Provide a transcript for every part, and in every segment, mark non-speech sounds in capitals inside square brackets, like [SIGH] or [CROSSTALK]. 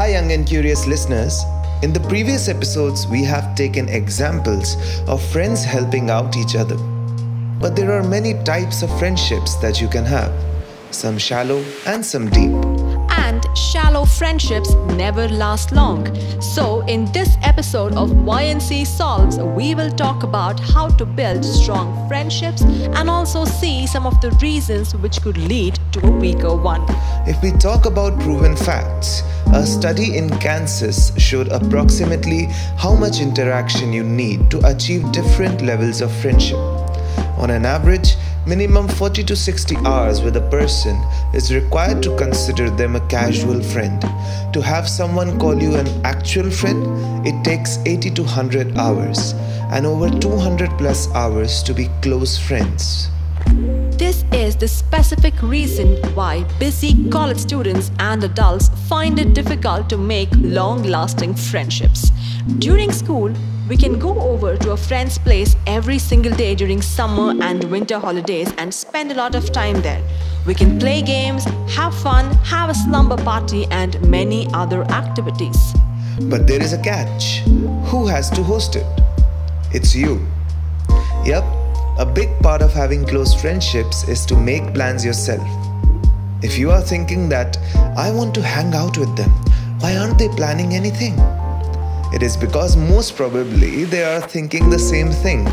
Hi, young and curious listeners. In the previous episodes, we have taken examples of friends helping out each other. But there are many types of friendships that you can have some shallow and some deep. Shallow friendships never last long. So, in this episode of YNC Solves, we will talk about how to build strong friendships and also see some of the reasons which could lead to a weaker one. If we talk about proven facts, a study in Kansas showed approximately how much interaction you need to achieve different levels of friendship. On an average, minimum 40 to 60 hours with a person is required to consider them a casual friend. To have someone call you an actual friend, it takes 80 to 100 hours and over 200 plus hours to be close friends. This is the specific reason why busy college students and adults find it difficult to make long lasting friendships. During school, we can go over to a friend's place every single day during summer and winter holidays and spend a lot of time there. We can play games, have fun, have a slumber party, and many other activities. But there is a catch. Who has to host it? It's you. Yep, a big part of having close friendships is to make plans yourself. If you are thinking that I want to hang out with them, why aren't they planning anything? It is because most probably they are thinking the same thing.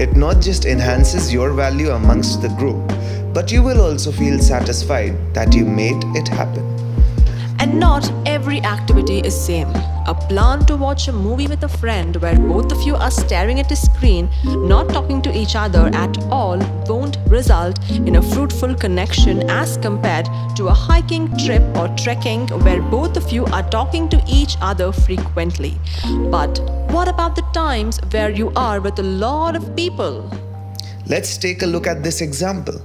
It not just enhances your value amongst the group, but you will also feel satisfied that you made it happen. And not every activity is same. A plan to watch a movie with a friend where both of you are staring at a screen, not talking to each other at all, won't result in a fruitful connection as compared to a hiking trip or trekking where both of you are talking to each other frequently. But what about the times where you are with a lot of people? Let's take a look at this example.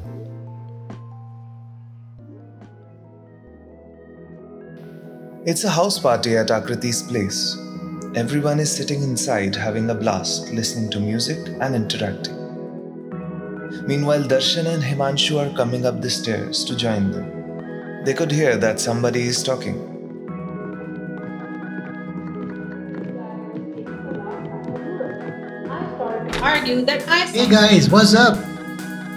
It's a house party at Akriti's place. Everyone is sitting inside having a blast, listening to music and interacting. Meanwhile, Darshan and Himanshu are coming up the stairs to join them. They could hear that somebody is talking. argue that I Hey guys, what's up?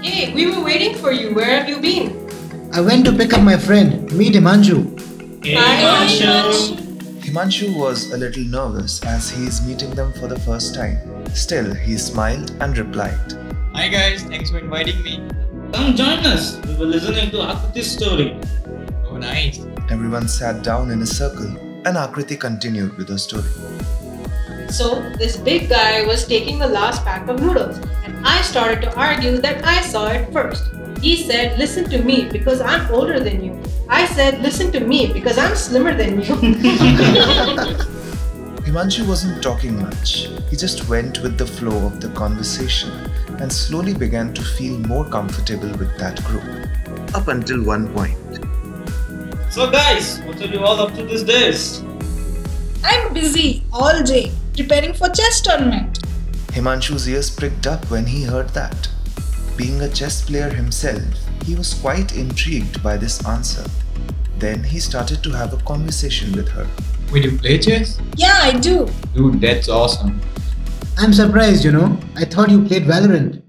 Hey, we were waiting for you. Where have you been? I went to pick up my friend, meet Himanshu. Hi, Himanshu was a little nervous as he is meeting them for the first time. Still, he smiled and replied. Hi guys, thanks for inviting me. Come join us. We were listening to Akriti's story. Oh, nice. Everyone sat down in a circle and Akriti continued with her story. So, this big guy was taking the last pack of noodles, and I started to argue that I saw it first. He said, Listen to me because I'm older than you. I said, Listen to me because I'm slimmer than you. [LAUGHS] Himanshu wasn't talking much. He just went with the flow of the conversation and slowly began to feel more comfortable with that group. Up until one point. So guys, what are you all up to these days? I'm busy all day preparing for chess tournament. Himanshu's ears pricked up when he heard that. Being a chess player himself, he was quite intrigued by this answer. Then he started to have a conversation with her. Wait, you play chess? Yeah, I do. Dude, that's awesome. I'm surprised, you know. I thought you played Valorant.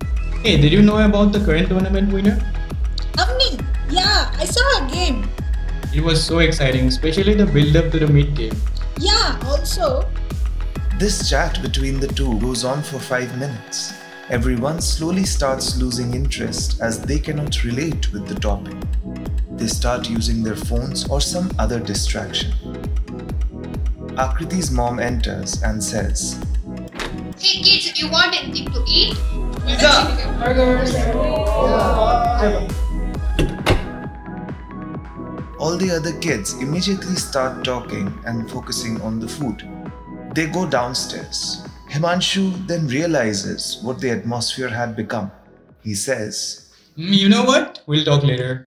Hey, did you know about the current tournament winner? Avni, yeah, I saw a game. It was so exciting, especially the build up to the mid game. Yeah, also, This chat between the two goes on for five minutes. Everyone slowly starts losing interest as they cannot relate with the topic. They start using their phones or some other distraction. Akriti's mom enters and says, Hey kids, do you want anything to eat? pizza, burgers, All the other kids immediately start talking and focusing on the food. They go downstairs. Himanshu then realizes what the atmosphere had become. He says, Hmm, you know what? We'll talk later.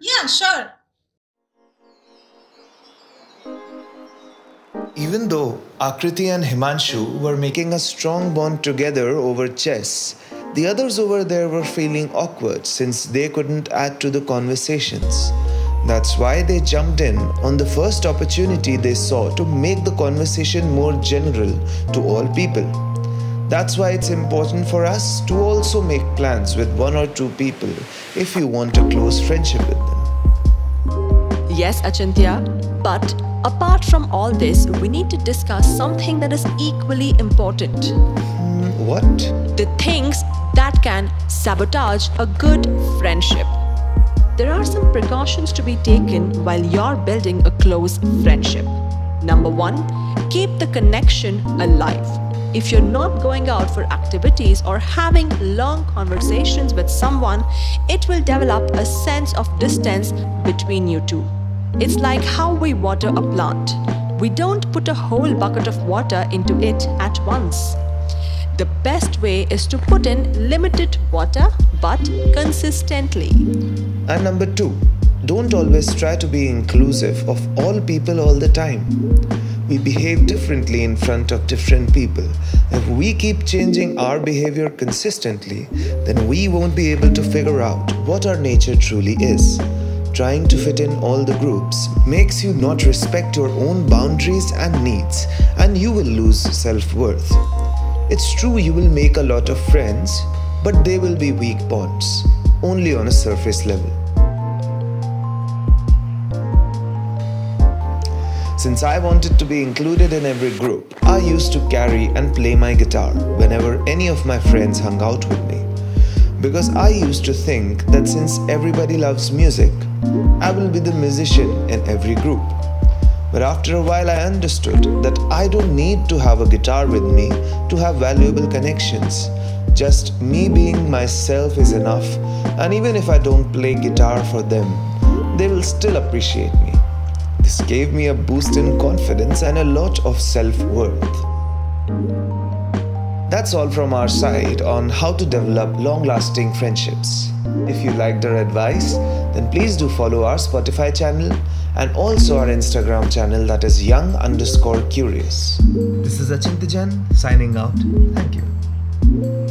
yeah, sure. Even though Akriti and Himanshu were making a strong bond together over chess, the others over there were feeling awkward since they couldn't add to the conversations. That's why they jumped in on the first opportunity they saw to make the conversation more general to all people. That's why it's important for us to also make plans with one or two people if you want a close friendship with them. Yes, Achintya, but apart from all this, we need to discuss something that is equally important hmm, What? the things that can sabotage a good friendship. There are some precautions to be taken while you're building a close friendship. Number one, keep the connection alive. If you're not going out for activities or having long conversations with someone, it will develop a sense of distance between you two. It's like how we water a plant. We don't put a whole bucket of water into it at once. The best way is to put in limited water but consistently. And number two, don't always try to be inclusive of all people all the time. We behave differently in front of different people. If we keep changing our behavior consistently, then we won't be able to figure out what our nature truly is. Trying to fit in all the groups makes you not respect your own boundaries and needs, and you will lose self worth. It's true you will make a lot of friends, but they will be weak bonds, only on a surface level. Since I wanted to be included in every group, I used to carry and play my guitar whenever any of my friends hung out with me. Because I used to think that since everybody loves music, I will be the musician in every group. But after a while, I understood that I don't need to have a guitar with me to have valuable connections. Just me being myself is enough, and even if I don't play guitar for them, they will still appreciate me. This gave me a boost in confidence and a lot of self worth. That's all from our side on how to develop long lasting friendships. If you liked our advice, then please do follow our Spotify channel and also our Instagram channel that is young underscore curious. This is Achintajan signing out. Thank you.